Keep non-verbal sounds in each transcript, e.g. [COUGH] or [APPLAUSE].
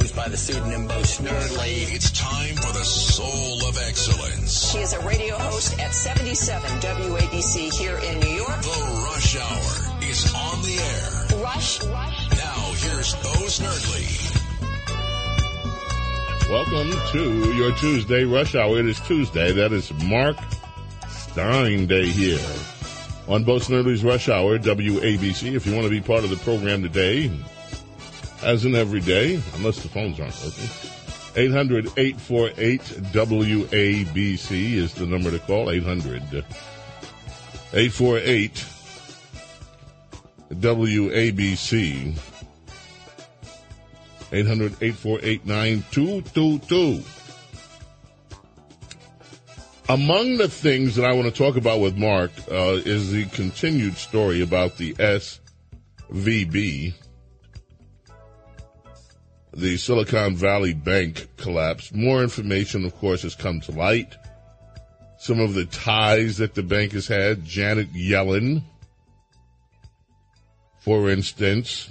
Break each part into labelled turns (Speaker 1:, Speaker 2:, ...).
Speaker 1: Goes by the pseudonym Bo Snerdley.
Speaker 2: It's time for the soul of excellence.
Speaker 3: He is a radio host at 77 WABC here in New York.
Speaker 2: The Rush Hour is on the air.
Speaker 3: Rush, Rush.
Speaker 2: Now, here's Bo Snerdley.
Speaker 4: Welcome to your Tuesday Rush Hour. It is Tuesday. That is Mark Steyn Day here on Bo Snerdley's Rush Hour, WABC. If you want to be part of the program today, as in every day, unless the phones aren't working, 800 848 WABC is the number to call. 800 848 WABC. 800 848 9222. Among the things that I want to talk about with Mark uh, is the continued story about the SVB, the Silicon Valley Bank collapse. More information, of course, has come to light. Some of the ties that the bank has had. Janet Yellen, for instance,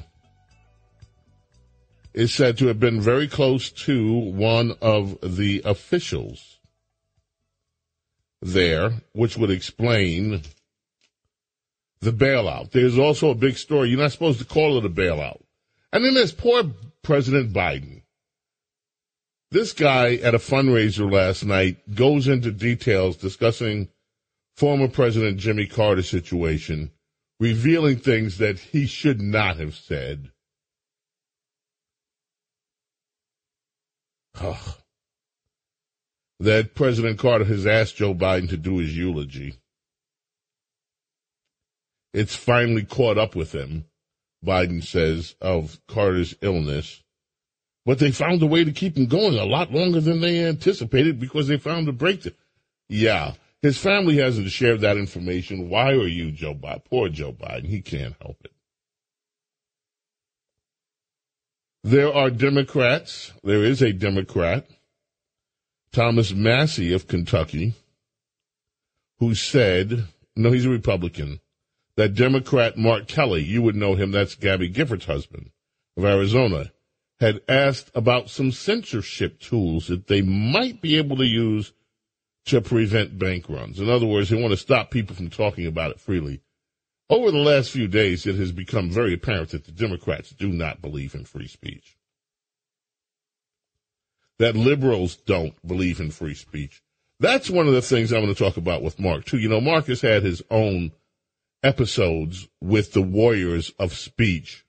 Speaker 4: is said to have been very close to one of the officials there, which would explain the bailout. There's also a big story. You're not supposed to call it a bailout. And then there's poor President Biden. This guy at a fundraiser last night goes into details discussing former President Jimmy Carter's situation, revealing things that he should not have said. Oh that President Carter has asked Joe Biden to do his eulogy. It's finally caught up with him, Biden says, of Carter's illness. But they found a way to keep him going a lot longer than they anticipated because they found a breakthrough. Yeah, his family hasn't shared that information. Why are you, Joe Biden? Poor Joe Biden. He can't help it. There are Democrats. There is a Democrat Thomas Massie of Kentucky, who said, no, he's a Republican, that Democrat Mark Kelly, you would know him, that's Gabby Giffords' husband of Arizona, had asked about some censorship tools that they might be able to use to prevent bank runs. In other words, they want to stop people from talking about it freely. Over the last few days, it has become very apparent that the Democrats do not believe in free speech that liberals don't believe in free speech. That's one of the things I'm going to talk about with Mark, too. You know, Mark has had his own episodes with the warriors of speech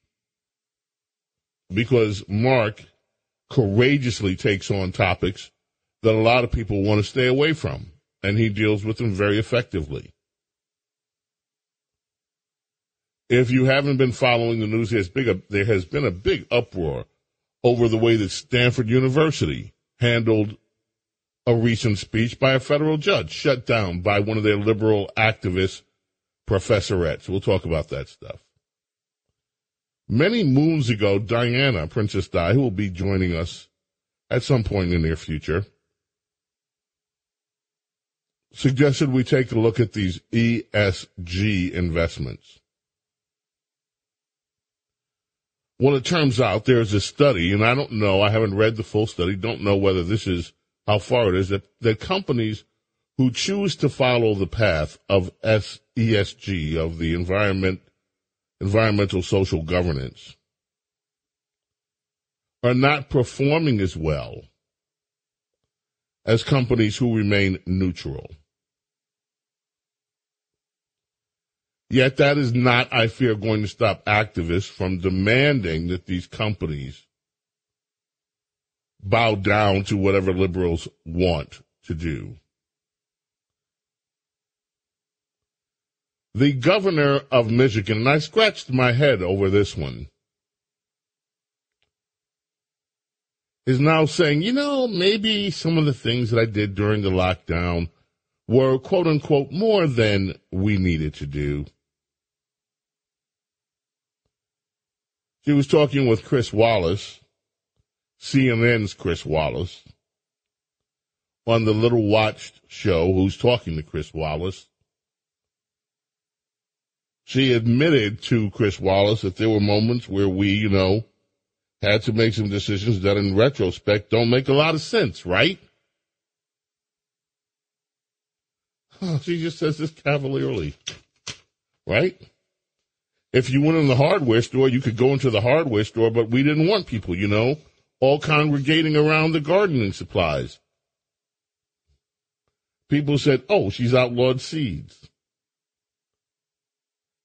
Speaker 4: because Mark courageously takes on topics that a lot of people want to stay away from, and he deals with them very effectively. If you haven't been following the news, there's big, there has been a big uproar over the way that Stanford University handled a recent speech by a federal judge shut down by one of their liberal activist professorettes. We'll talk about that stuff. Many moons ago, Diana, Princess Di, who will be joining us at some point in the near future, suggested we take a look at these ESG investments. Well, it turns out there's a study, and I don't know, I haven't read the full study, don't know whether this is how far it is, that, that companies who choose to follow the path of ESG, of the environment, environmental social governance, are not performing as well as companies who remain neutral. Yet that is not, I fear, going to stop activists from demanding that these companies bow down to whatever liberals want to do. The governor of Michigan, and I scratched my head over this one, is now saying, you know, maybe some of the things that I did during the lockdown were quote unquote more than we needed to do. She was talking with Chris Wallace, CNN's Chris Wallace, on the Little Watched show, who's talking to Chris Wallace. She admitted to Chris Wallace that there were moments where we, you know, had to make some decisions that in retrospect don't make a lot of sense, right? [LAUGHS] she just says this cavalierly, right? If you went in the hardware store, you could go into the hardware store, but we didn't want people, you know, all congregating around the gardening supplies. People said, oh, she's outlawed seeds.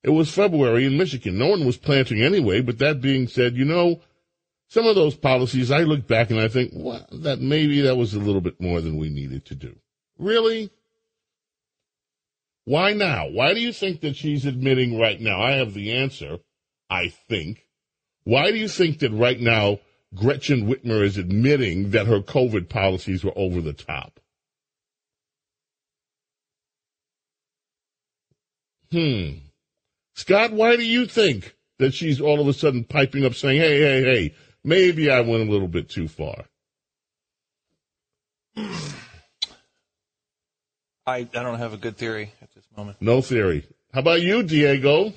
Speaker 4: It was February in Michigan. No one was planting anyway, but that being said, you know, some of those policies, I look back and I think, well, that maybe that was a little bit more than we needed to do. Really? Why now? Why do you think that she's admitting right now? I have the answer, I think. Why do you think that right now Gretchen Whitmer is admitting that her COVID policies were over the top? Hmm. Scott, why do you think that she's all of a sudden piping up saying, hey, hey, hey, maybe I went a little bit too far?
Speaker 5: I, I don't have a good theory at this moment.
Speaker 4: No theory. How about you, Diego?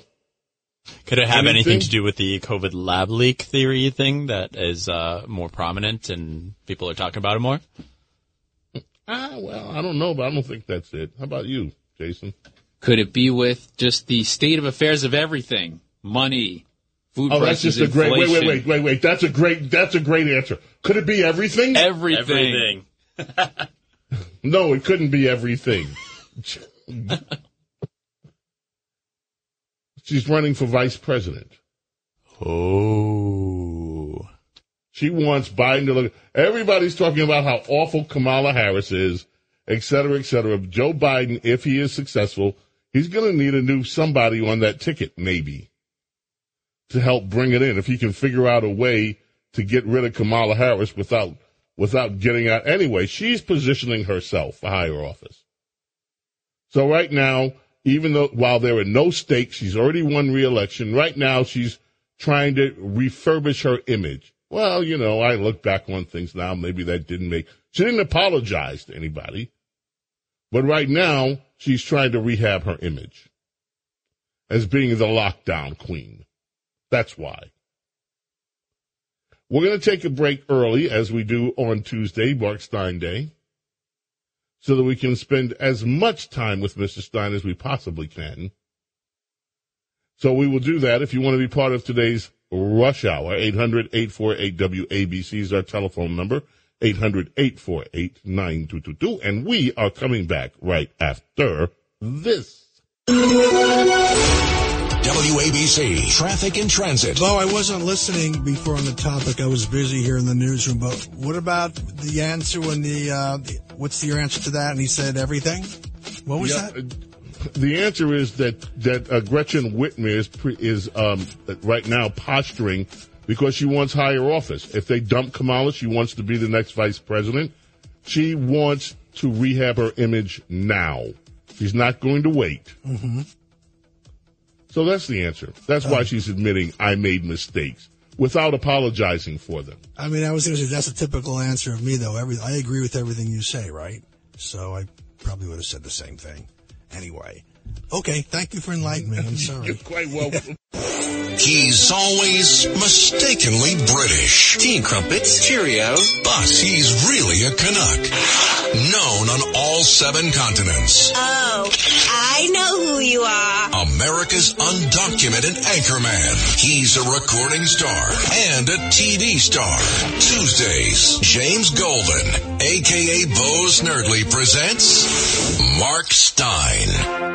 Speaker 6: Could it have anything,
Speaker 4: Anything?
Speaker 6: to do with the COVID lab leak theory thing that is uh, more prominent and people are talking about it more?
Speaker 4: Ah, well, I don't know, but I don't think that's it. How about you, Jason?
Speaker 7: Could it be with just the state of affairs of everything? Money, food
Speaker 4: Oh, that's
Speaker 7: prices,
Speaker 4: just a great. Wait, wait, wait, wait, wait. That's a great. That's a great answer. Could it be everything?
Speaker 7: Everything. [LAUGHS]
Speaker 4: No, it couldn't be everything. [LAUGHS] She's running for vice president.
Speaker 6: Oh.
Speaker 4: She wants Biden to look. Everybody's talking about how awful Kamala Harris is, et cetera, et cetera. Joe Biden, if he is successful, he's going to need a new somebody on that ticket, maybe, to help bring it in. If he can figure out a way to get rid of Kamala Harris without without getting out. Anyway, she's positioning herself for higher office. So right now, even though while there are no stakes, she's already won re-election. Right now, she's trying to refurbish her image. Well, you know, I look back on things now. Maybe that didn't make. She didn't apologize to anybody, but right now she's trying to rehab her image as being the lockdown queen. That's why. We're going to take a break early, as we do on Tuesday, Mark Steyn Day, so that we can spend as much time with Mr. Steyn as we possibly can. So we will do that. If you want to be part of today's rush hour, 800-848-WABC is our telephone number, 800-848-9222. And we are coming back right after this.
Speaker 2: WABC Traffic and Transit.
Speaker 8: Though I wasn't listening before on the topic, I was busy here in the newsroom. But what about the answer when the, uh, the what's your answer to that? And he said everything. What was
Speaker 4: Yeah,
Speaker 8: that?
Speaker 4: uh, The answer is that that uh, Gretchen Whitmer is pre- is um, right now posturing because she wants higher office. If they dump Kamala, she wants to be the next vice president. She wants to rehab her image now. She's not going to wait.
Speaker 8: Mm-hmm.
Speaker 4: So that's the answer. That's why she's admitting I made mistakes without apologizing for them.
Speaker 8: I mean, I was going to say that's a typical answer of me, though. Every I agree with everything you say, right? So I probably would have said the same thing. Anyway, okay. Thank you for enlightening me. I'm [LAUGHS] sorry.
Speaker 4: You're quite welcome. [LAUGHS]
Speaker 2: He's always mistakenly British.
Speaker 1: Tea crumpets, Cheerio.
Speaker 2: But he's really a Canuck. Known on all seven continents.
Speaker 9: Oh, I know who you are.
Speaker 2: America's undocumented anchorman. He's a recording star and a TV star. Tuesdays, James Golden, aka Bo Snerdley, presents Mark Steyn.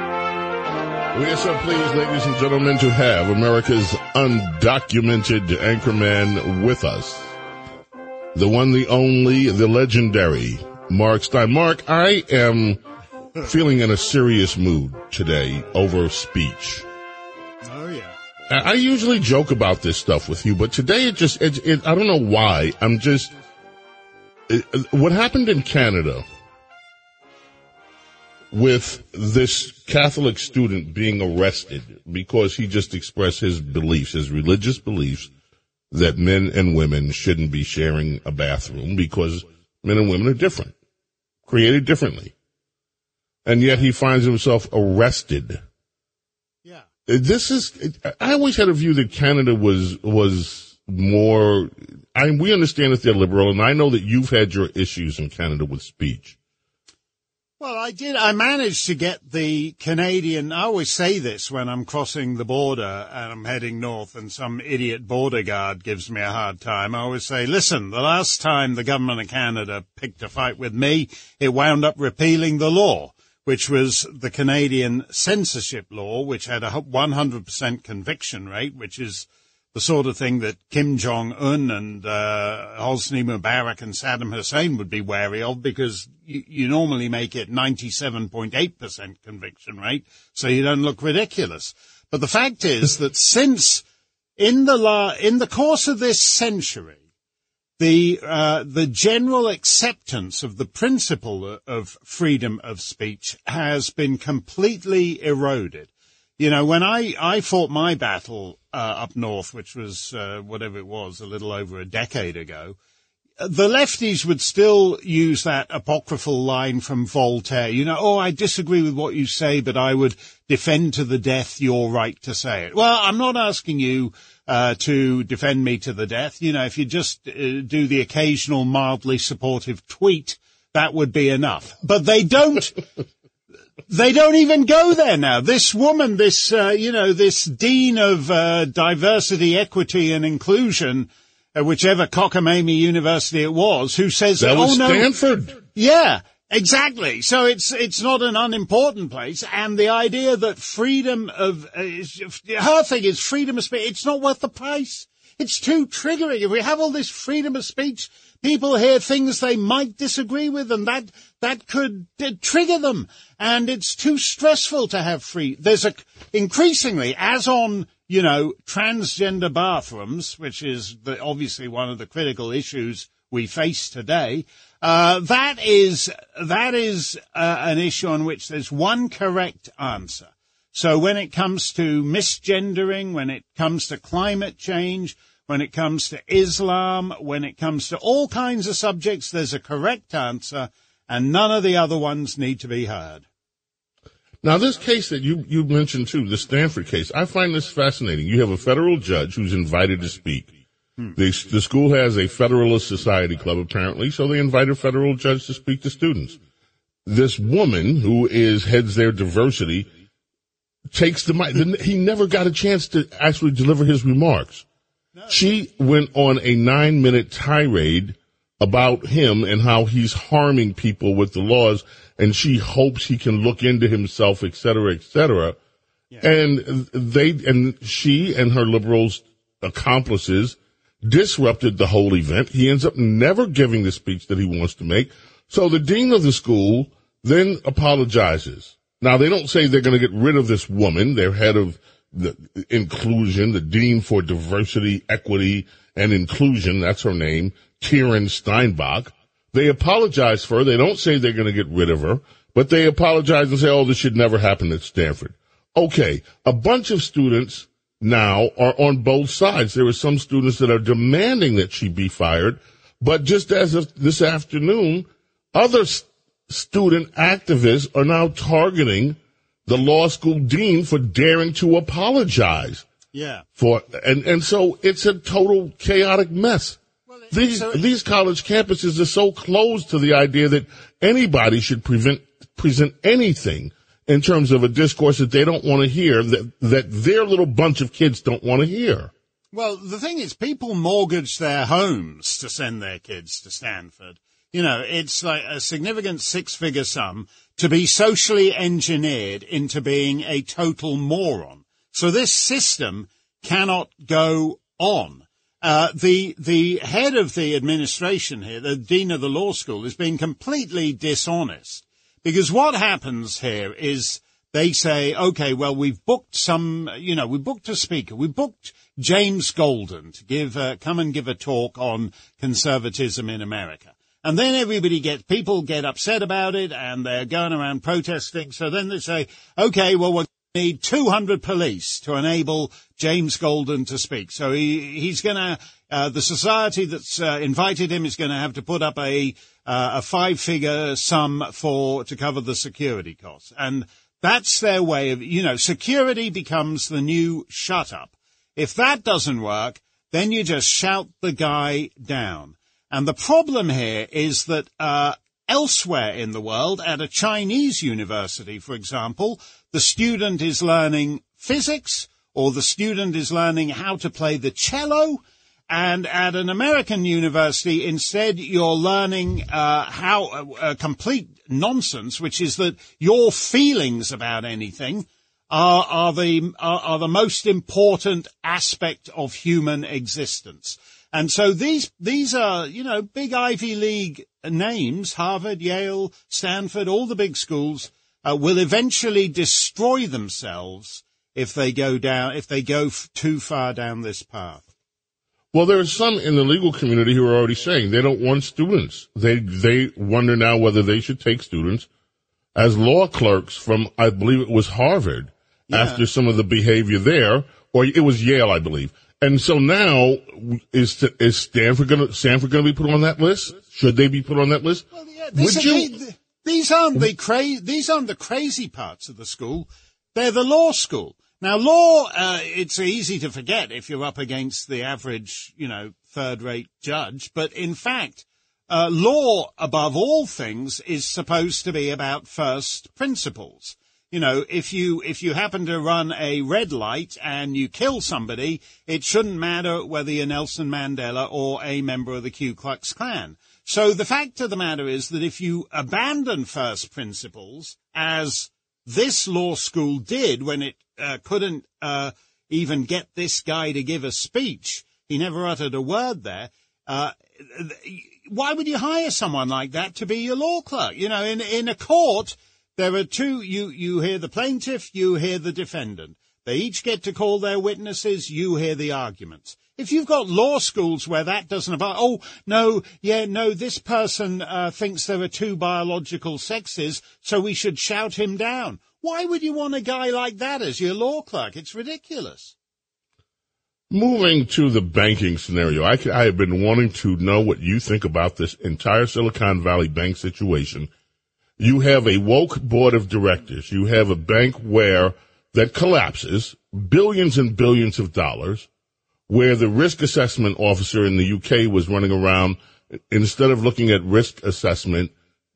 Speaker 4: We are so pleased, ladies and gentlemen, to have America's undocumented anchorman with us. The one, the only, the legendary Mark Steyn. Mark, I am feeling in a serious mood today over speech.
Speaker 8: Oh yeah.
Speaker 4: I usually joke about this stuff with you, but today it just, it, it, I don't know why. I'm just, what happened in Canada with this Catholic student being arrested because he just expressed his beliefs, his religious beliefs, that men and women shouldn't be sharing a bathroom because men and women are different, created differently. And yet he finds himself arrested
Speaker 8: Yeah.
Speaker 4: this is. I always had a view that Canada was was more. I we understand that they're liberal, and I know that you've had your issues in Canada with speech.
Speaker 10: Well, I did. I managed to get the Canadian. I always say this when I'm crossing the border and I'm heading north, and some idiot border guard gives me a hard time. I always say, "Listen, the last time the government of Canada picked a fight with me, it wound up repealing the law." which was the Canadian censorship law, which had a 100% conviction rate, which is the sort of thing that Kim Jong Un and uh, Hosni Mubarak and Saddam Hussein would be wary of, because you, you normally make it 97.8% conviction rate, so you don't look ridiculous. But the fact is that since in the la- in the course of this century, the uh, the general acceptance of the principle of freedom of speech has been completely eroded. You know, when I, I fought my battle uh, up north, which was uh, whatever it was, a little over a decade ago, the lefties would still use that apocryphal line from Voltaire. You know, oh, I disagree with what you say, but I would defend to the death your right to say it. Well, I'm not asking you uh, to defend me to the death. You know, if you just uh, do the occasional mildly supportive tweet, that would be enough. But they don't. They don't even go there now. This woman, this uh, you know, this dean of uh, diversity, equity, and inclusion, uh, whichever cockamamie university it was, who says,
Speaker 4: That was
Speaker 10: "Oh no,
Speaker 4: Stanford.
Speaker 10: yeah, exactly. So it's it's not an unimportant place, and the idea that freedom of uh, her thing is freedom of speech. It's not worth the price. It's too triggering. If we have all this freedom of speech, people hear things they might disagree with, and that that could uh, trigger them. And it's too stressful to have free. There's a increasingly, as on you know, transgender bathrooms, which is the, obviously one of the critical issues we face today. Uh, that is that is uh, an issue on which there's one correct answer. So when it comes to misgendering, when it comes to climate change, when it comes to Islam, when it comes to all kinds of subjects, there's a correct answer, and none of the other ones need to be heard.
Speaker 4: Now, this case that you, you mentioned too, the Stanford case, I find this fascinating. You have a federal judge who's invited to speak. Hmm. The, the school has a Federalist Society Club apparently, so they invite a federal judge to speak to students. This woman who is heads their diversity takes the mic. He never got a chance to actually deliver his remarks. She went on a nine minute tirade about him and how he's harming people with the laws and she hopes he can look into himself, et cetera, et cetera. And they, and she and her liberals accomplices disrupted the whole event. He ends up never giving the speech that he wants to make. So the dean of the school then apologizes. Now they don't say they're going to get rid of this woman, their head of the inclusion, the dean for diversity, equity, and inclusion. That's her name, Kieran Steinbach. They apologize for her. They don't say they're going to get rid of her, but they apologize and say, oh, this should never happen at Stanford. Okay. A bunch of students now are on both sides. There are some students that are demanding that she be fired, but just as of this afternoon, other student activists are now targeting the law school dean for daring to apologize
Speaker 10: Yeah.
Speaker 4: for, and, and so it's a total chaotic mess. These, these college campuses are so closed to the idea that anybody should prevent, present anything in terms of a discourse that they don't want to hear, that, that their little bunch of kids don't want to hear.
Speaker 10: Well, the thing is, people mortgage their homes to send their kids to Stanford. You know, it's like a significant six figure sum to be socially engineered into being a total moron. So this system cannot go on. Uh, the the head of the administration here, the dean of the law school, is being completely dishonest because what happens here is they say, okay, well we've booked some, you know, we booked a speaker, we booked James Golden to give uh, come and give a talk on conservatism in America. And then everybody gets, people get upset about it and they're going around protesting. So then they say, okay, well, we need 200 police to enable James Golden to speak. So he, he's going to, uh, the society that's uh, invited him is going to have to put up a, uh, a five figure sum for, to cover the security costs. And That's their way of, you know, security becomes the new shut up. If that doesn't work, then you just shout the guy down. And the problem here is that, uh, elsewhere in the world, at a Chinese university, for example, the student is learning physics or the student is learning how to play the cello. And at an American university, instead, you're learning uh, how uh, complete nonsense, which is that your feelings about anything are, are the are, are the most important aspect of human existence. And so these these are you know big Ivy League names, Harvard, Yale, Stanford, all the big schools uh, will eventually destroy themselves if they go down, if they go f- too far down this path.
Speaker 4: Well, there are some in the legal community who are already saying they don't want students. They they wonder now whether they should take students as law clerks from, I believe it was Harvard,
Speaker 10: Yeah.
Speaker 4: after some of the behavior there, or it was Yale, I believe. And so now is is Stanford going to Stanford going to be put on that list? Should they be put on that list?
Speaker 10: This
Speaker 4: Would you?
Speaker 10: the- these aren't the cra- these aren't the crazy parts of the school. They're the law school. Now, law, uh, it's easy to forget if you're up against the average, you know, third-rate judge. But in fact, uh, law, above all things, is supposed to be about first principles. You know, if you if you happen to run a red light and you kill somebody, it shouldn't matter whether you're Nelson Mandela or a member of the Ku Klux Klan. So the fact of the matter is that if you abandon first principles, as this law school did when it uh, couldn't uh, even get this guy to give a speech, he never uttered a word there. Uh, why would you hire someone like that to be your law clerk? You know, in in a court, there are two. You you hear the plaintiff, you hear the defendant. They each get to call their witnesses. You hear the arguments. If you've got law schools where that doesn't apply, oh no, yeah, no, this person uh, thinks there are two biological sexes, so we should shout him down. Why would you want a guy like that as your law clerk? It's ridiculous.
Speaker 4: Moving to the banking scenario, I have been wanting to know what you think about this entire Silicon Valley bank situation. You have a woke board of directors. You have a bank where that collapses, billions and billions of dollars, where the risk assessment officer in the UK was running around instead of looking at risk assessment,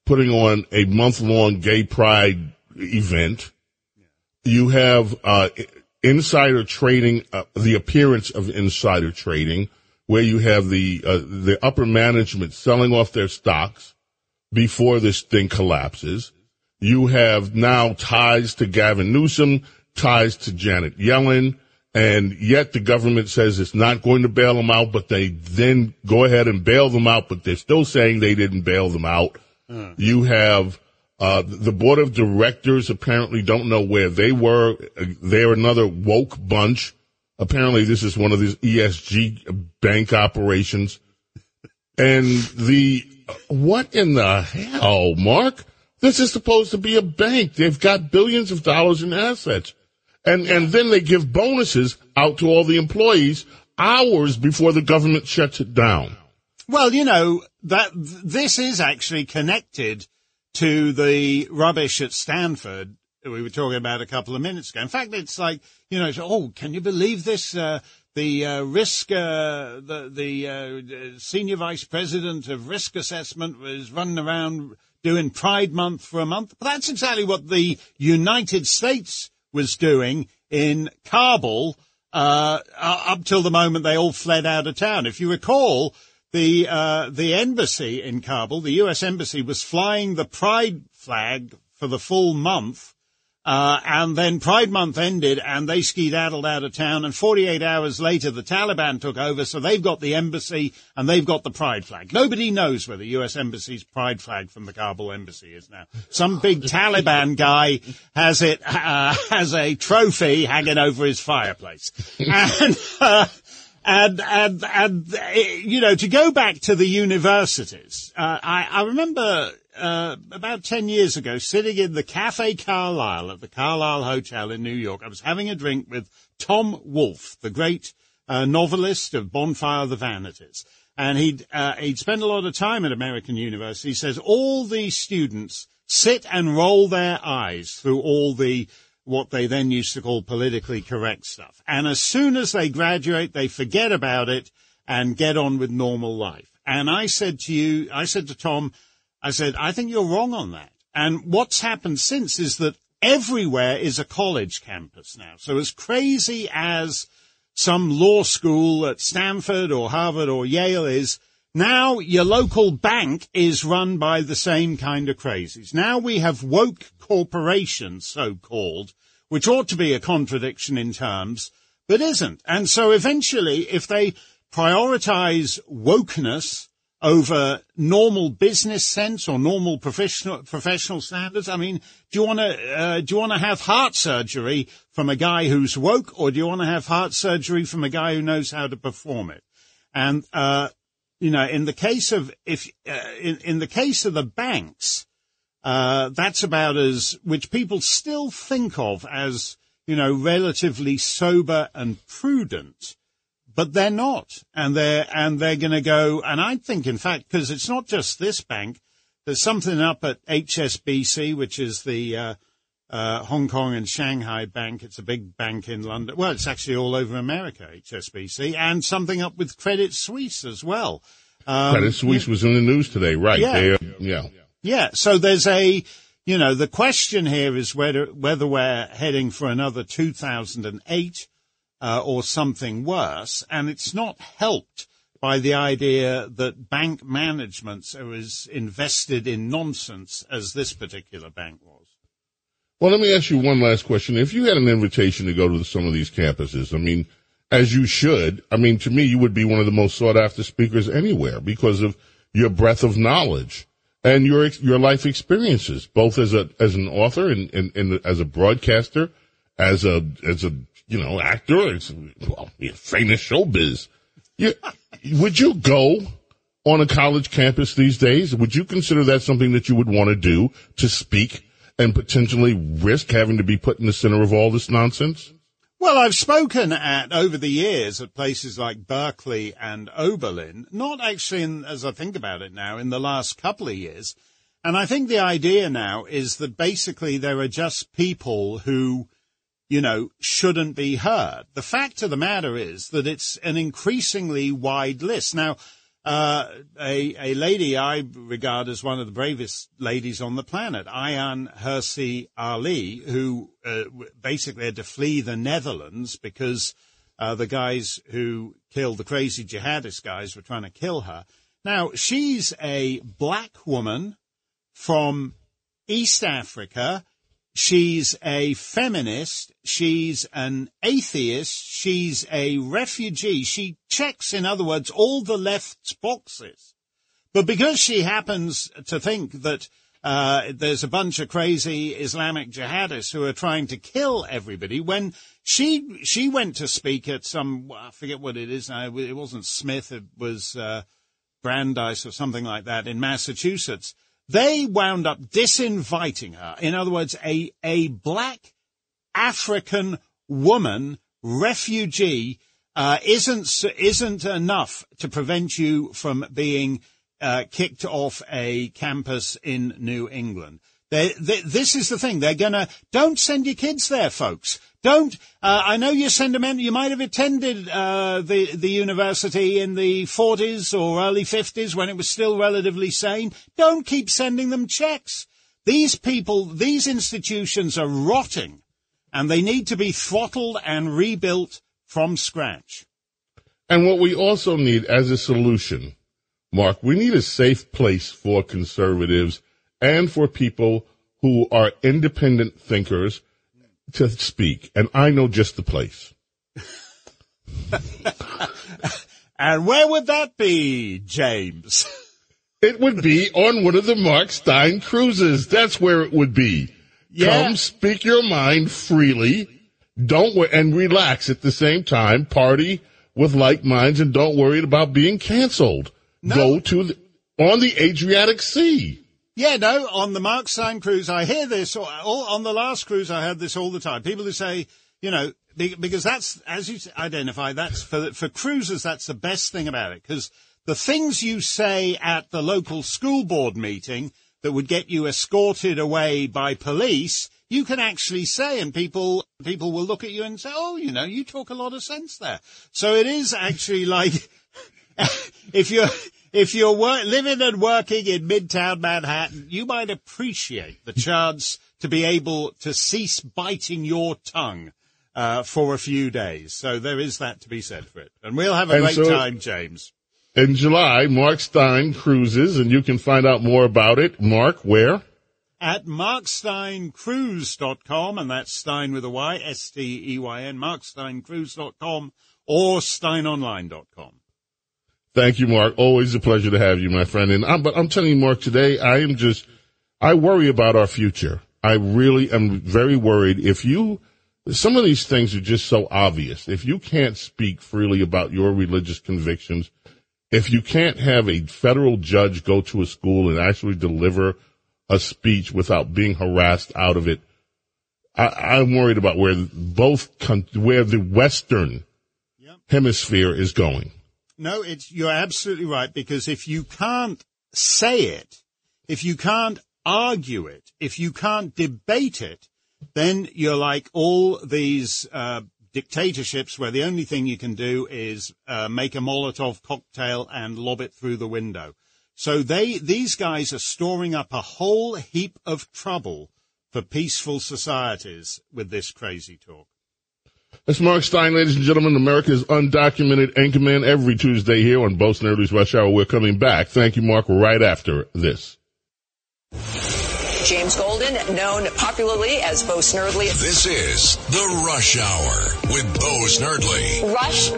Speaker 4: putting on a month long gay pride event. You have uh, insider trading, uh, the appearance of insider trading, where you have the uh, the upper management selling off their stocks before this thing collapses. You have now ties to Gavin Newsom, ties to Janet Yellen, and yet the government says it's not going to bail them out, but they then go ahead and bail them out, but they're still saying they didn't bail them out. You have uh, the board of directors apparently don't know where they were. They're another woke bunch. Apparently, this is one of these ESG bank operations. And the what in the hell, Mark? This is supposed to be a bank. They've got billions of dollars in assets, and and then they give bonuses out to all the employees hours before the government shuts it down.
Speaker 10: Well, you know that this is actually connected to the rubbish at Stanford we were talking about a couple of minutes ago. In fact, it's like you know, oh, can you believe this? Uh, the uh, risk, uh, the the uh, senior vice president of risk assessment was running around doing Pride Month for a month. But that's exactly what the United States was doing in Kabul uh, uh, up till the moment they all fled out of town. If you recall, the uh, the embassy in Kabul, the U.S. embassy, was flying the Pride flag for the full month. Uh, and then Pride Month ended and they skedaddled out of town and 48 hours later the Taliban took over so they've got the embassy and they've got the Pride flag. Nobody knows where the US Embassy's Pride flag from the Kabul embassy is now. Some big Taliban [LAUGHS] guy has it, uh, has a trophy hanging over his fireplace. [LAUGHS] And, uh, and, and, and, uh, you know, to go back to the universities, uh, I, I remember, uh, about 10 years ago, sitting in the Cafe Carlyle at the Carlyle Hotel in New York, I was having a drink with Tom Wolfe, the great, uh, novelist of Bonfire of the Vanities. And he'd, uh, he'd spent a lot of time at American University. He says all these students sit and roll their eyes through all the what they then used to call politically correct stuff. And as soon as they graduate, they forget about it and get on with normal life. And I said to you, I said to Tom, I said, I think you're wrong on that. And what's happened since is that everywhere is a college campus now. So as crazy as some law school at Stanford or Harvard or Yale is, now your local bank is run by the same kind of crazies. Now we have woke corporations, so called, which ought to be a contradiction in terms, but isn't. And so eventually, if they prioritize wokeness over normal business sense or normal professional professional standards? I mean, do you want to uh, do you want to have heart surgery from a guy who's woke, or do you want to have heart surgery from a guy who knows how to perform it? And uh, you know, in the case of if uh, in in the case of the banks, uh, that's about as which people still think of as you know relatively sober and prudent but they're not, and they're and they're going to go. And I think, in fact, because it's not just this bank. There's something up at HSBC, which is the uh, uh, Hong Kong and Shanghai bank. It's a big bank in London. Well, it's actually all over America, HSBC, and something up with Credit Suisse as well.
Speaker 4: Um, Credit Suisse yeah. was in the news today, right?
Speaker 10: Yeah.
Speaker 4: They, yeah.
Speaker 10: Yeah. So there's a, you know, the question here is whether whether we're heading for another 2008 uh, or something worse. And it's not helped by the idea that bank managements are as invested in nonsense as this particular bank was.
Speaker 4: Well, let me ask you one last question. If you had an invitation to go to some of these campuses, I mean, as you should, I mean, to me, you would be one of the most sought after speakers anywhere because of your breadth of knowledge and your your life experiences, both as a as an author and, and, and as a broadcaster, as a as a you know, actor, it's, well, famous showbiz. You, would you go on a college campus these days? Would you consider that something that you would want to do to speak and potentially risk having to be put in the center of all this nonsense?
Speaker 10: Well, I've spoken at over the years at places like Berkeley and Oberlin, not actually in, as I think about it now, in the last couple of years. And I think the idea now is that basically there are just people who you know, shouldn't be heard. The fact of the matter is that it's an increasingly wide list. Now, uh, a, a lady I regard as one of the bravest ladies on the planet, Ayaan Hirsi Ali, who uh, basically had to flee the Netherlands because uh, the guys who killed the crazy jihadist guys were trying to kill her. Now, she's a black woman from East Africa She's a feminist. She's an atheist. She's a refugee. She checks, in other words, all the left's boxes. But because she happens to think that uh, there's a bunch of crazy Islamic jihadists who are trying to kill everybody, when she she went to speak at some I forget what it is now. It wasn't Smith. It was uh, Brandeis or something like that in Massachusetts. They wound up disinviting her. In other words, a, a black African woman refugee uh, isn't isn't enough to prevent you from being uh, kicked off a campus in New England. They, they, this is the thing. They're gonna don't send your kids there, folks. Don't. Uh, I know you send them in. You might have attended uh, the the university in the 40s or early 50s when it was still relatively sane. Don't keep sending them checks. These people, these institutions are rotting, and they need to be throttled and rebuilt from scratch.
Speaker 4: And what we also need as a solution, Mark, we need a safe place for conservatives and for people who are independent thinkers to speak, and I know just the place. [LAUGHS]
Speaker 10: and where would that be, James?
Speaker 4: it would be on one of the Mark Steyn cruises. That's where it would be. Yeah. Come speak your mind freely. Don't and relax at the same time. Party with like minds and don't worry about being canceled. No. Go to the, on the Adriatic Sea.
Speaker 10: Yeah, no, on the Mark Steyn cruise, I hear this, or, on the last cruise, I heard this all the time. People who say, you know, because that's, as you identify, that's for, for cruisers, that's the best thing about it. Because the things you say at the local school board meeting that would get you escorted away by police, you can actually say, and people people will look at you and say, "Oh, you know, you talk a lot of sense there." So it is actually like [LAUGHS] if you're if you're wor- living and working in Midtown Manhattan, you might appreciate the chance to be able to cease biting your tongue uh, for a few days. So there is that to be said for it, and we'll have a
Speaker 4: And
Speaker 10: great
Speaker 4: so-
Speaker 10: time, James.
Speaker 4: In July, Mark Steyn cruises, and you can find out more about it. Mark, where?
Speaker 10: at marksteyncruise.com, and that's Steyn with a Y, S-T-E-Y-N, marksteyncruise.com or steynonline.com.
Speaker 4: Thank you, Mark. Always a pleasure to have you, my friend. And I'm, but I'm telling you, Mark, today I am just, I worry about our future. I really am very worried. If you, some of these things are just so obvious. If you can't speak freely about your religious convictions, if you can't have a federal judge go to a school and actually deliver a speech without being harassed out of it, I, I'm worried about where both, where the Western hemisphere is going.
Speaker 10: No, it's, you're absolutely right because if you can't say it, if you can't argue it, if you can't debate it, then you're like all these, uh, dictatorships where the only thing you can do is, uh, make a Molotov cocktail and lob it through the window. So they, these guys are storing up a whole heap of trouble for peaceful societies with this crazy talk.
Speaker 4: That's Mark Steyn, ladies and gentlemen, America's undocumented anchorman every Tuesday here on Bo Snerdley's Rush Hour. We're coming back. Thank you, Mark, right after this.
Speaker 3: James Golden, known popularly as Bo Snerdley.
Speaker 2: This is The Rush Hour with Bo Snerdley.
Speaker 3: Rush.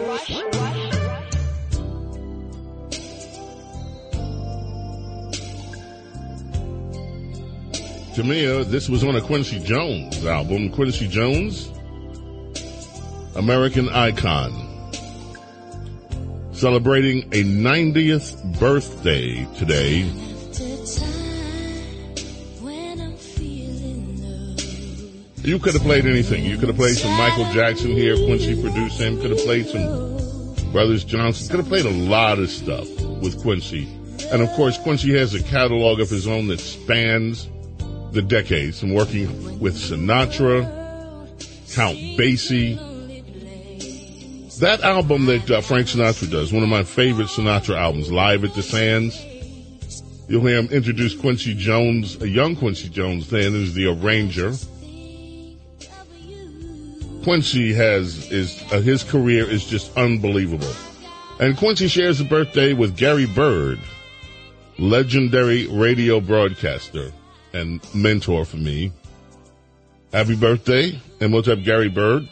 Speaker 4: To me, uh, this was on a Quincy Jones album. Quincy Jones, American Icon. Celebrating a 90th birthday today. You could have played anything. You could have played some Michael Jackson here. Quincy produced him. Could have played some Brothers Johnson. Could have played a lot of stuff with Quincy. And of course, Quincy has a catalog of his own that spans the decades from working with Sinatra, Count Basie. That album that uh, Frank Sinatra does, one of my favorite Sinatra albums, Live at the Sands. You'll hear him introduce Quincy Jones, a young Quincy Jones then as the arranger. Quincy has is uh, his career is just unbelievable. And Quincy shares a birthday with Gary Byrd, legendary radio broadcaster and mentor for me. Happy birthday, and what's up, Gary Byrd?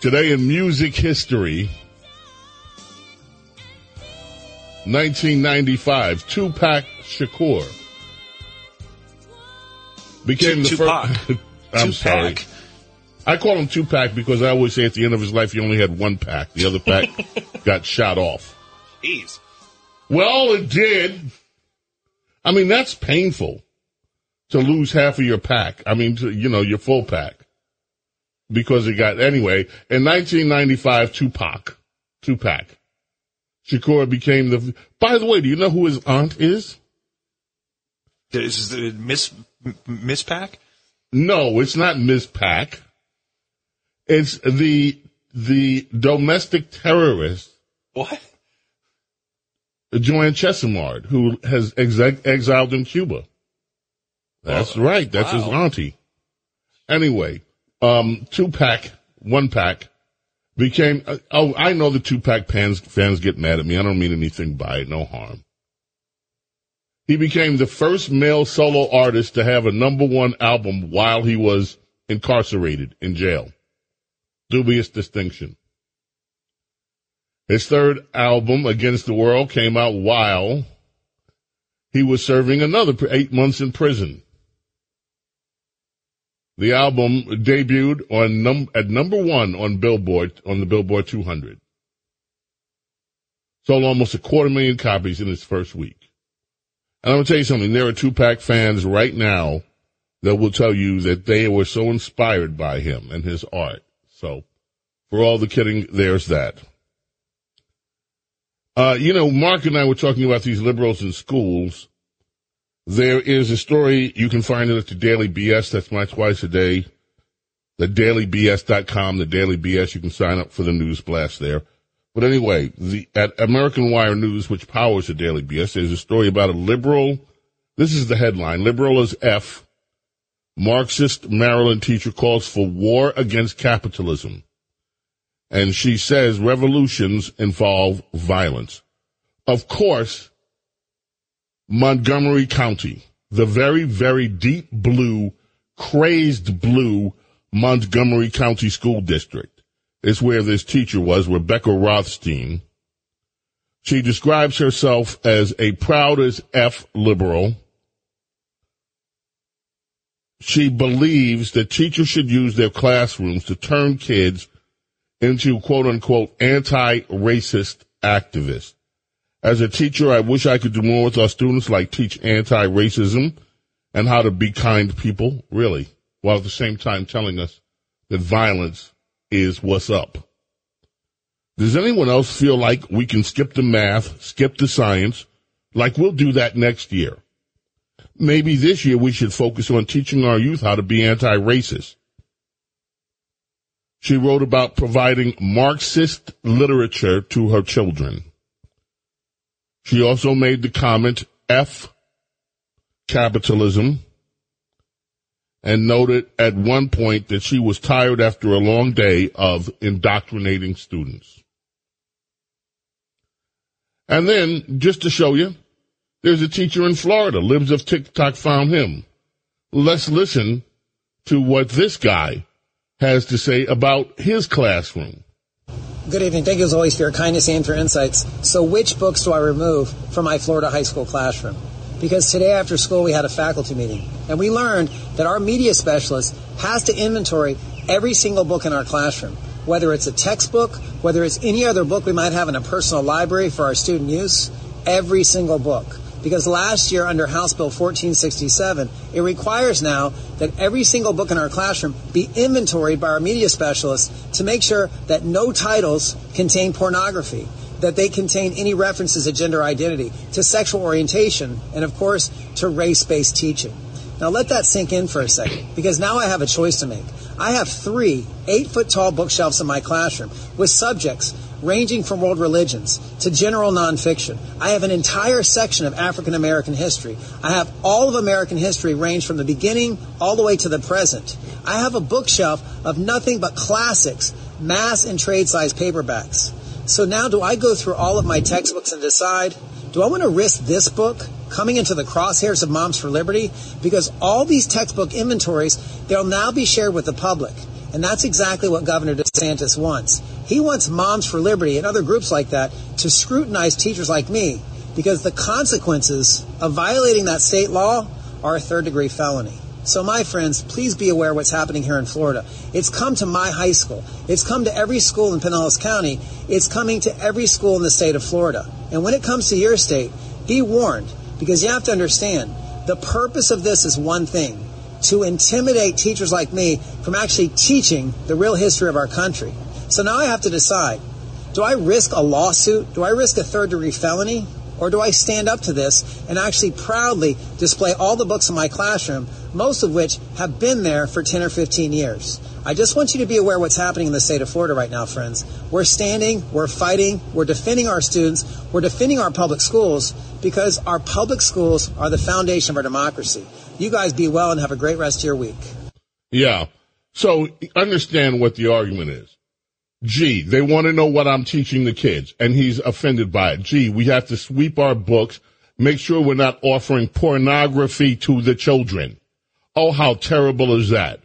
Speaker 4: Today in music history, 1995, Tupac Shakur became the
Speaker 5: Tupac.
Speaker 4: first. [LAUGHS] I'm
Speaker 5: Tupac.
Speaker 4: sorry. I call him Tupac because I always say at the end of his life he only had one pack. The other pack [LAUGHS] got shot off.
Speaker 5: Jeez.
Speaker 4: Well, it did. I mean, that's painful to lose half of your pack. I mean, to, you know, your full pack because it got anyway. In 1995, Tupac, Tupac, Shakur became the. By the way, do you know who his aunt is?
Speaker 5: Is the Miss Miss Pack.
Speaker 4: No, it's not Miss Pack. It's the the domestic terrorist
Speaker 5: What?
Speaker 4: Joanne Chesimard, who has exe- exiled in Cuba. That's oh, right. That's his auntie. Anyway, um, two pack, one pack became, uh, oh, I know the two pack fans, fans get mad at me. I don't mean anything by it. No harm. He became the first male solo artist to have a number one album while he was incarcerated in jail. Dubious distinction. His third album, Against the World, came out while he was serving another eight months in prison. The album debuted on num- at number one on Billboard, on the Billboard 200. Sold almost a quarter million copies in its first week. And I'm gonna tell you something, there are Tupac fans right now that will tell you that they were so inspired by him and his art. So, for all the kidding, there's that. Uh, you know, Mark and I were talking about these liberals in schools There is a story, you can find it at the Daily BS, that's my twice a day. The dailybs.com, the Daily BS, you can sign up for the news blast there. But anyway, the, at American Wire News, which powers the Daily BS, there's a story about a liberal, this is the headline, liberal as F, Marxist Maryland teacher calls for war against capitalism. And she says revolutions involve violence. Of course, Montgomery County, the very, very deep blue, crazed blue Montgomery County School District is where this teacher was, Rebecca Rothstein. She describes herself as a proud as F liberal. She believes that teachers should use their classrooms to turn kids into quote unquote anti-racist activists. As a teacher, I wish I could do more with our students, like teach anti-racism and how to be kind people, really, while at the same time telling us that violence is what's up. Does anyone else feel like we can skip the math, skip the science, like we'll do that next year? Maybe this year we should focus on teaching our youth how to be anti-racist. She wrote about providing Marxist literature to her children. She also made the comment F capitalism and noted at one point that she was tired after a long day of indoctrinating students. And then, just to show you, there's a teacher in Florida, Libs of TikTok found him. Let's listen to what this guy has to say about his classroom.
Speaker 11: Good evening. Thank you as always for your kindness and for insights. So which books do I remove from my Florida high school classroom? Because today after school we had a faculty meeting and we learned that our media specialist has to inventory every single book in our classroom. Whether it's a textbook, whether it's any other book we might have in a personal library for our student use, every single book because last year under House Bill 1467, it requires now that every single book in our classroom be inventoried by our media specialists to make sure that no titles contain pornography, that they contain any references to gender identity, to sexual orientation, and of course, to race-based teaching. Now let that sink in for a second, because now I have a choice to make. I have three eight foot tall bookshelves in my classroom with subjects ranging from world religions to general nonfiction. I have an entire section of African American history. I have all of American history range from the beginning all the way to the present. I have a bookshelf of nothing but classics, mass and trade size paperbacks. So now do I go through all of my textbooks and decide, do I want to risk this book coming into the crosshairs of Moms for Liberty? Because all these textbook inventories, they'll now be shared with the public. And that's exactly what Governor DeSantis wants. He wants Moms for Liberty and other groups like that to scrutinize teachers like me because the consequences of violating that state law are a third degree felony. So, my friends, please be aware what's happening here in Florida. It's come to my high school. It's come to every school in Pinellas County. It's coming to every school in the state of Florida. And when it comes to your state, be warned because you have to understand the purpose of this is one thing to intimidate teachers like me from actually teaching the real history of our country. So now I have to decide do I risk a lawsuit? Do I risk a third degree felony? Or do I stand up to this and actually proudly display all the books in my classroom, most of which have been there for 10 or 15 years? I just want you to be aware what's happening in the state of Florida right now, friends. We're standing, we're fighting, we're defending our students, we're defending our public schools because our public schools are the foundation of our democracy. You guys be well and have a great rest of your week.
Speaker 4: Yeah. So understand what the argument is. Gee, they want to know what I'm teaching the kids, and he's offended by it. Gee, we have to sweep our books, make sure we're not offering pornography to the children. Oh, how terrible is that?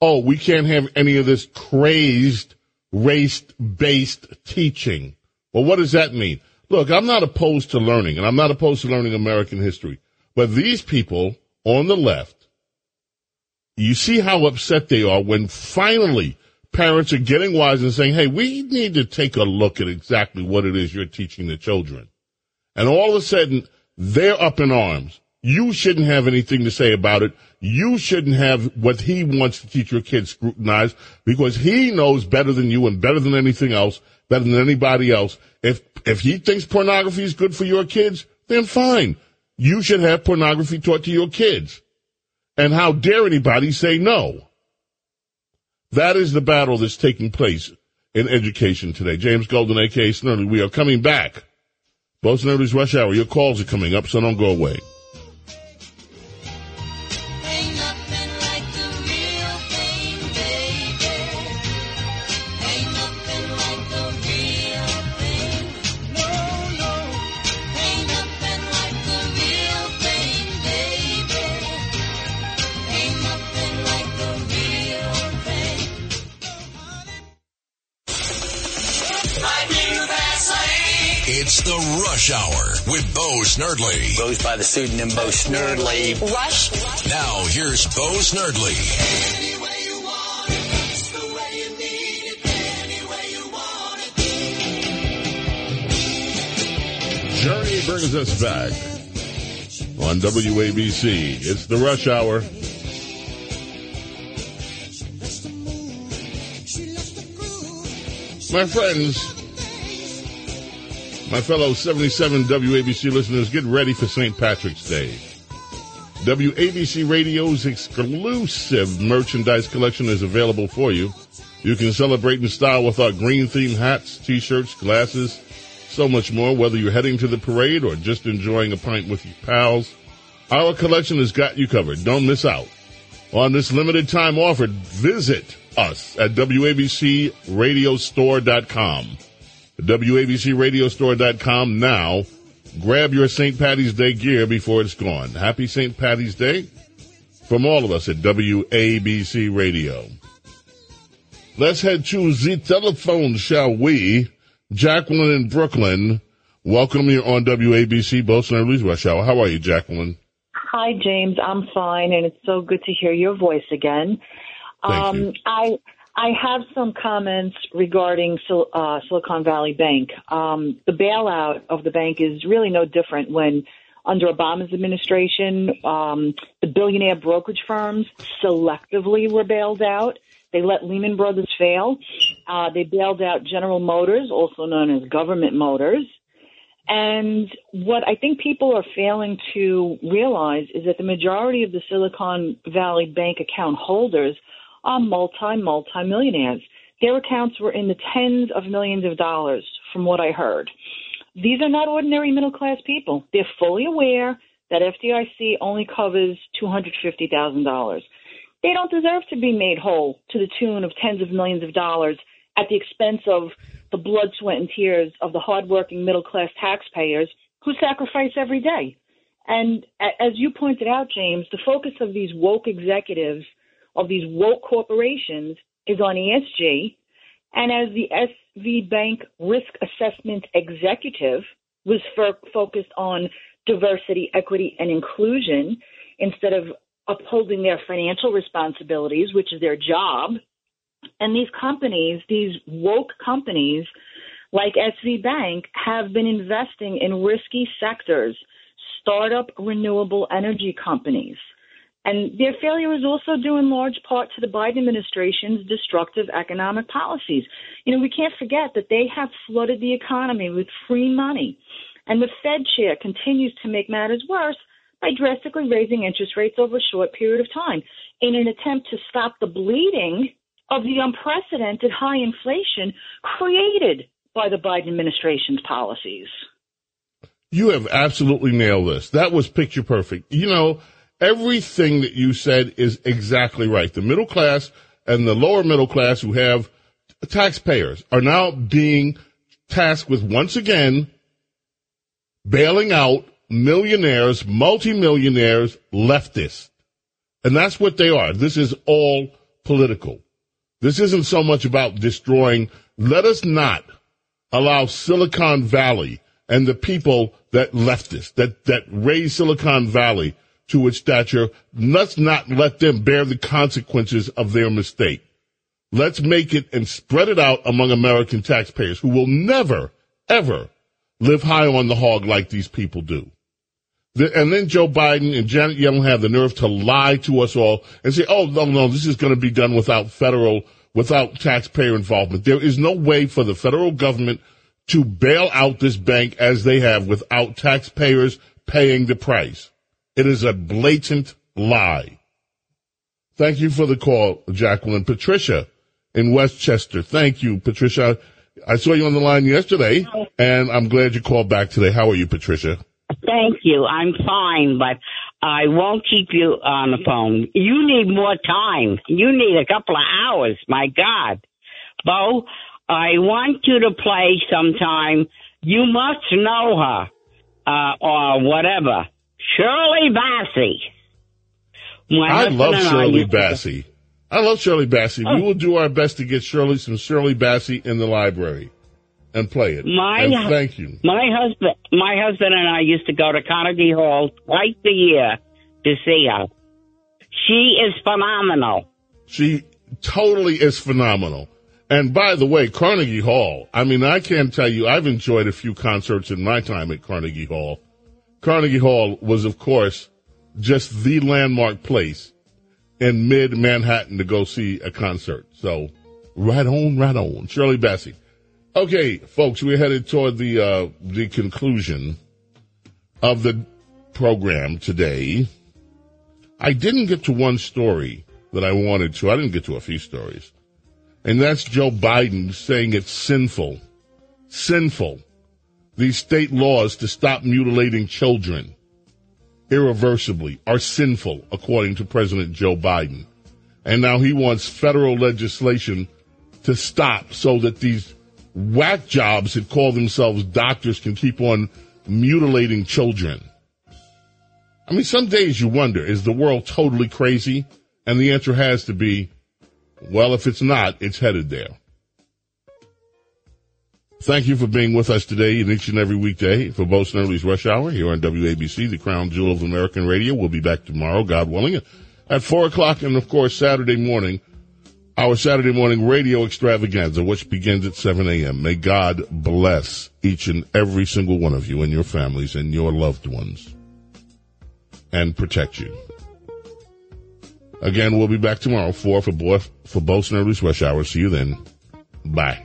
Speaker 4: Oh, we can't have any of this crazed race-based teaching. Well, what does that mean? Look, I'm not opposed to learning, and I'm not opposed to learning American history, but these people on the left, you see how upset they are when finally parents are getting wise and saying, hey, we need to take a look at exactly what it is you're teaching the children. And all of a sudden, they're up in arms. You shouldn't have anything to say about it. You shouldn't have what he wants to teach your kids scrutinized because he knows better than you and better than anything else, better than anybody else. If, if he thinks pornography is good for your kids, then fine. You should have pornography taught to your kids. And how dare anybody say no? That is the battle that's taking place in education today. James Golden, aka Snerdley, we are coming back. Bo Snerdley's Rush Hour. Your calls are coming up, so don't go away.
Speaker 2: Rush Hour with Bo Snerdley.
Speaker 1: Goes by the pseudonym Bo Snerdley.
Speaker 3: Rush.
Speaker 2: Now here's Bo Snerdley.
Speaker 4: Journey brings us back on WABC. It's the Rush Hour. My friends, my fellow 77 WABC listeners, get ready for St. Patrick's Day. WABC Radio's exclusive merchandise collection is available for you. You can celebrate in style with our green themed hats, t-shirts, glasses, so much more, whether you're heading to the parade or just enjoying a pint with your pals. Our collection has got you covered. Don't miss out. On this limited time offer, visit us at WABCRadiostore.com. WABCRadiostore.com now. Grab your St. Patty's Day gear before it's gone. Happy St. Patty's Day from all of us at WABC Radio. Let's head to the telephone, shall we? Jacqueline in Brooklyn. Welcome here on WABC, Bo Snerdley's Rush Hour. How are you, Jacqueline?
Speaker 12: Hi, James. I'm fine, and it's so good to hear your voice again.
Speaker 4: Thank
Speaker 12: um,
Speaker 4: you.
Speaker 12: I I have some comments regarding Sil- uh, Silicon Valley Bank. Um, the bailout of the bank is really no different when under Obama's administration, um, the billionaire brokerage firms selectively were bailed out. They let Lehman Brothers fail. Uh, they bailed out General Motors, also known as Government Motors. And what I think people are failing to realize is that the majority of the Silicon Valley Bank account holders are multi, multi millionaires. Their accounts were in the tens of millions of dollars, from what I heard. These are not ordinary middle class people. They're fully aware that FDIC only covers $250,000. They don't deserve to be made whole to the tune of tens of millions of dollars at the expense of the blood, sweat, and tears of the hardworking middle class taxpayers who sacrifice every day. And as you pointed out, James, the focus of these woke executives, of these woke corporations, is on ESG. And as the SV Bank risk assessment executive was fo- focused on diversity, equity, and inclusion instead of upholding their financial responsibilities, which is their job. And these companies, these woke companies like SV Bank, have been investing in risky sectors, startup renewable energy companies. And their failure is also due in large part to the Biden administration's destructive economic policies. You know, we can't forget that they have flooded the economy with free money. And the Fed chair continues to make matters worse by drastically raising interest rates over a short period of time in an attempt to stop the bleeding of the unprecedented high inflation created by the Biden administration's policies.
Speaker 4: You have absolutely nailed this. That was picture perfect. You know, everything that you said is exactly right. The middle class and the lower middle class who have taxpayers are now being tasked with once again bailing out millionaires, multimillionaires, leftists. And that's what they are. This is all political. This isn't so much about destroying. Let us not allow Silicon Valley and the people that leftists, that, that raise Silicon Valley to its stature, let's not let them bear the consequences of their mistake. Let's make it and spread it out among American taxpayers who will never, ever live high on the hog like these people do. The, and then Joe Biden and Janet Yellen have the nerve to lie to us all and say, oh, no, no, this is going to be done without federal, without taxpayer involvement. There is no way for the federal government to bail out this bank as they have without taxpayers paying the price. It is a blatant lie. Thank you for the call, Jacqueline. Patricia in Westchester. Thank you, Patricia. I saw you on the line yesterday, and I'm glad you called back today. How are you, Patricia?
Speaker 13: Thank you. I'm fine, but I won't keep you on the phone. You need more time. You need a couple of hours. My God. Bo, I want you to play sometime. You must know her, uh, or whatever. Shirley Bassey. My
Speaker 4: I love Shirley
Speaker 13: used to-
Speaker 4: Bassey. I love Shirley Bassey. Oh. We will do our best to get Shirley some Shirley Bassey in the library and play it.
Speaker 13: My
Speaker 4: and thank you.
Speaker 13: My husband, my husband and I used to go to Carnegie Hall twice a year to see her. She is phenomenal.
Speaker 4: She totally is phenomenal. And by the way, Carnegie Hall, I mean, I can't tell you, I've enjoyed a few concerts in my time at Carnegie Hall. Carnegie Hall was, of course, just the landmark place in mid Manhattan to go see a concert. So, right on, right on. Shirley Bassey. Okay, folks, we're headed toward the, uh, the conclusion of the program today. I didn't get to one story that I wanted to. I didn't get to a few stories. And that's Joe Biden saying it's sinful, sinful, these state laws to stop mutilating children irreversibly are sinful, according to President Joe Biden. And now he wants federal legislation to stop so that these whack jobs that call themselves doctors can keep on mutilating children. I mean, some days you wonder, is the world totally crazy? And the answer has to be, well, if it's not, it's headed there. Thank you for being with us today and each and every weekday for Bo Early's Rush Hour here on WABC, the crown jewel of American radio. We'll be back tomorrow, God willing, at 4 o'clock and, of course, Saturday morning, our Saturday morning radio extravaganza, which begins at 7 a.m. May God bless each and every single one of you and your families and your loved ones and protect you. Again, we'll be back tomorrow, 4 for, Bo for Bo Snerdley's Rush Hour. See you then. Bye.